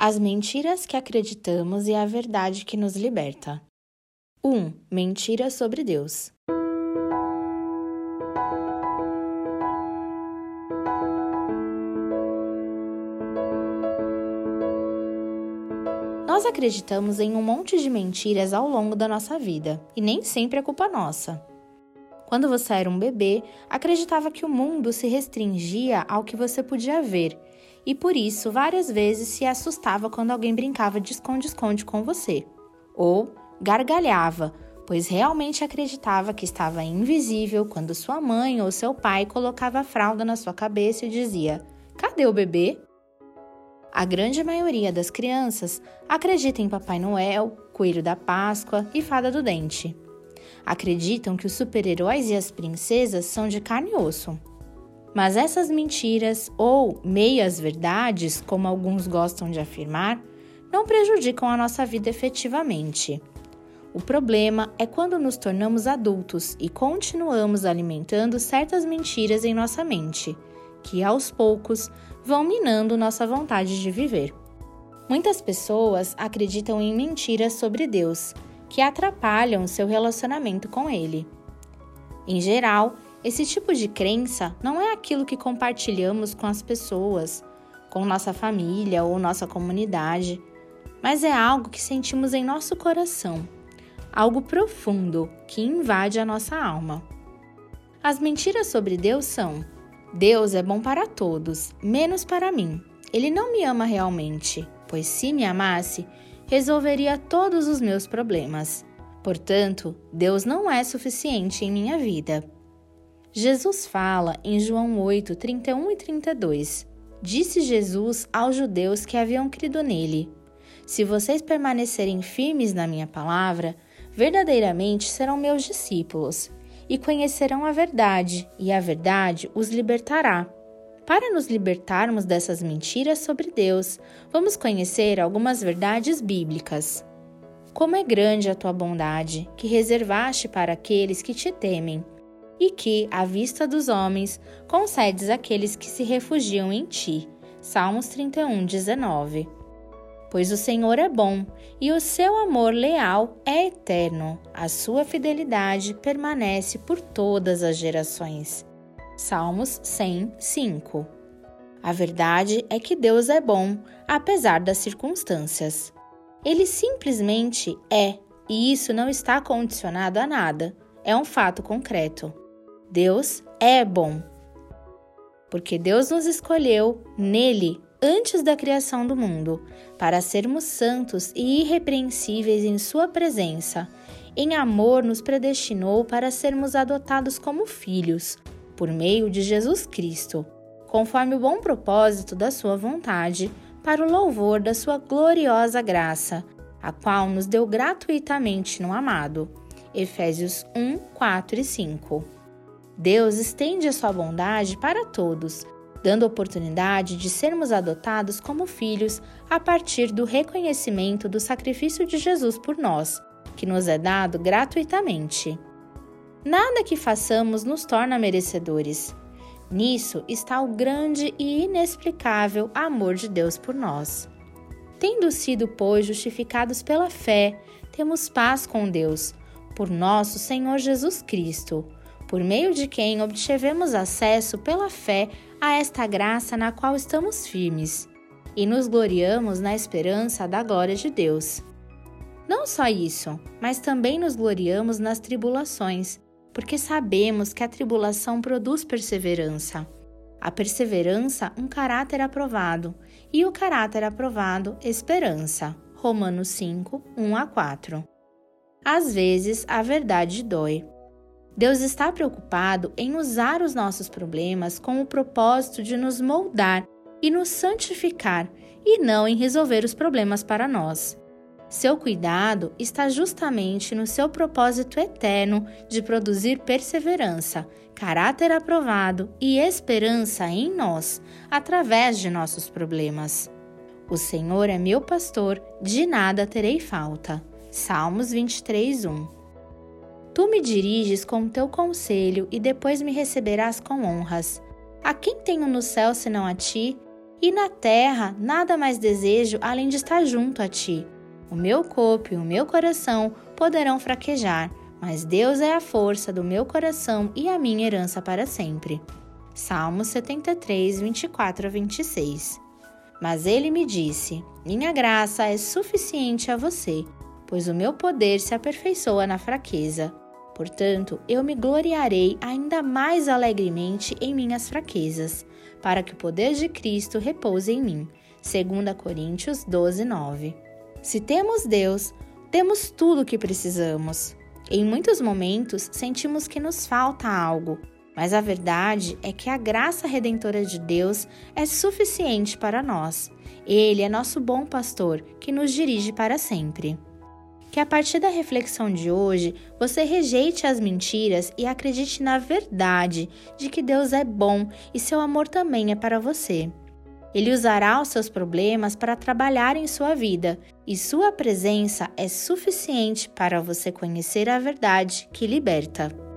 As mentiras que acreditamos e a verdade que nos liberta. 1. Mentiras sobre Deus. Nós acreditamos em um monte de mentiras ao longo da nossa vida e nem sempre é culpa nossa. Quando você era um bebê, acreditava que o mundo se restringia ao que você podia ver e por isso várias vezes se assustava quando alguém brincava de esconde-esconde com você. Ou gargalhava, pois realmente acreditava que estava invisível quando sua mãe ou seu pai colocava a fralda na sua cabeça e dizia: Cadê o bebê? A grande maioria das crianças acredita em Papai Noel, Coelho da Páscoa e Fada do Dente acreditam que os super-heróis e as princesas são de carne e osso. Mas essas mentiras, ou meias-verdades, como alguns gostam de afirmar, não prejudicam a nossa vida efetivamente. O problema é quando nos tornamos adultos e continuamos alimentando certas mentiras em nossa mente, que aos poucos vão minando nossa vontade de viver. Muitas pessoas acreditam em mentiras sobre Deus que atrapalham seu relacionamento com ele. Em geral, esse tipo de crença não é aquilo que compartilhamos com as pessoas, com nossa família ou nossa comunidade, mas é algo que sentimos em nosso coração, algo profundo que invade a nossa alma. As mentiras sobre Deus são: Deus é bom para todos, menos para mim. Ele não me ama realmente, pois se me amasse, resolveria todos os meus problemas. Portanto, Deus não é suficiente em minha vida. Jesus fala em João 8, 31 e 32. Disse Jesus aos judeus que haviam crido nele: Se vocês permanecerem firmes na minha palavra, verdadeiramente serão meus discípulos, e conhecerão a verdade, e a verdade os libertará. Para nos libertarmos dessas mentiras sobre Deus, vamos conhecer algumas verdades bíblicas. Como é grande a tua bondade, que reservaste para aqueles que te temem, e que, à vista dos homens, concedes àqueles que se refugiam em ti. Salmos 31, 19. Pois o Senhor é bom e o seu amor leal é eterno, a sua fidelidade permanece por todas as gerações. Salmos 105. A verdade é que Deus é bom, apesar das circunstâncias. Ele simplesmente é, e isso não está condicionado a nada, é um fato concreto. Deus é bom. Porque Deus nos escolheu nele antes da criação do mundo, para sermos santos e irrepreensíveis em Sua presença. Em amor, nos predestinou para sermos adotados como filhos por meio de Jesus Cristo, conforme o bom propósito da Sua vontade, para o louvor da Sua gloriosa graça, a qual nos deu gratuitamente no amado. Efésios 1, 4 e 5. Deus estende a sua bondade para todos, dando oportunidade de sermos adotados como filhos a partir do reconhecimento do sacrifício de Jesus por nós, que nos é dado gratuitamente. Nada que façamos nos torna merecedores. Nisso está o grande e inexplicável amor de Deus por nós. Tendo sido, pois, justificados pela fé, temos paz com Deus, por nosso Senhor Jesus Cristo, por meio de quem obtivemos acesso pela fé a esta graça na qual estamos firmes, e nos gloriamos na esperança da glória de Deus. Não só isso, mas também nos gloriamos nas tribulações porque sabemos que a tribulação produz perseverança. A perseverança, um caráter aprovado, e o caráter aprovado, esperança. Romanos 5, 1 a 4. Às vezes, a verdade dói. Deus está preocupado em usar os nossos problemas com o propósito de nos moldar e nos santificar, e não em resolver os problemas para nós. Seu cuidado está justamente no seu propósito eterno de produzir perseverança, caráter aprovado e esperança em nós, através de nossos problemas. O Senhor é meu pastor, de nada terei falta. Salmos 23, 1. Tu me diriges com teu conselho e depois me receberás com honras. A quem tenho no céu senão a ti? E na terra nada mais desejo além de estar junto a ti. O meu corpo e o meu coração poderão fraquejar, mas Deus é a força do meu coração e a minha herança para sempre. Salmos 73, 24 a 26. Mas ele me disse: Minha graça é suficiente a você, pois o meu poder se aperfeiçoa na fraqueza. Portanto, eu me gloriarei ainda mais alegremente em minhas fraquezas, para que o poder de Cristo repouse em mim. 2 Coríntios 12, 9. Se temos Deus, temos tudo o que precisamos. Em muitos momentos sentimos que nos falta algo, mas a verdade é que a graça redentora de Deus é suficiente para nós. Ele é nosso bom pastor que nos dirige para sempre. Que a partir da reflexão de hoje você rejeite as mentiras e acredite na verdade de que Deus é bom e seu amor também é para você. Ele usará os seus problemas para trabalhar em sua vida e sua presença é suficiente para você conhecer a verdade que liberta.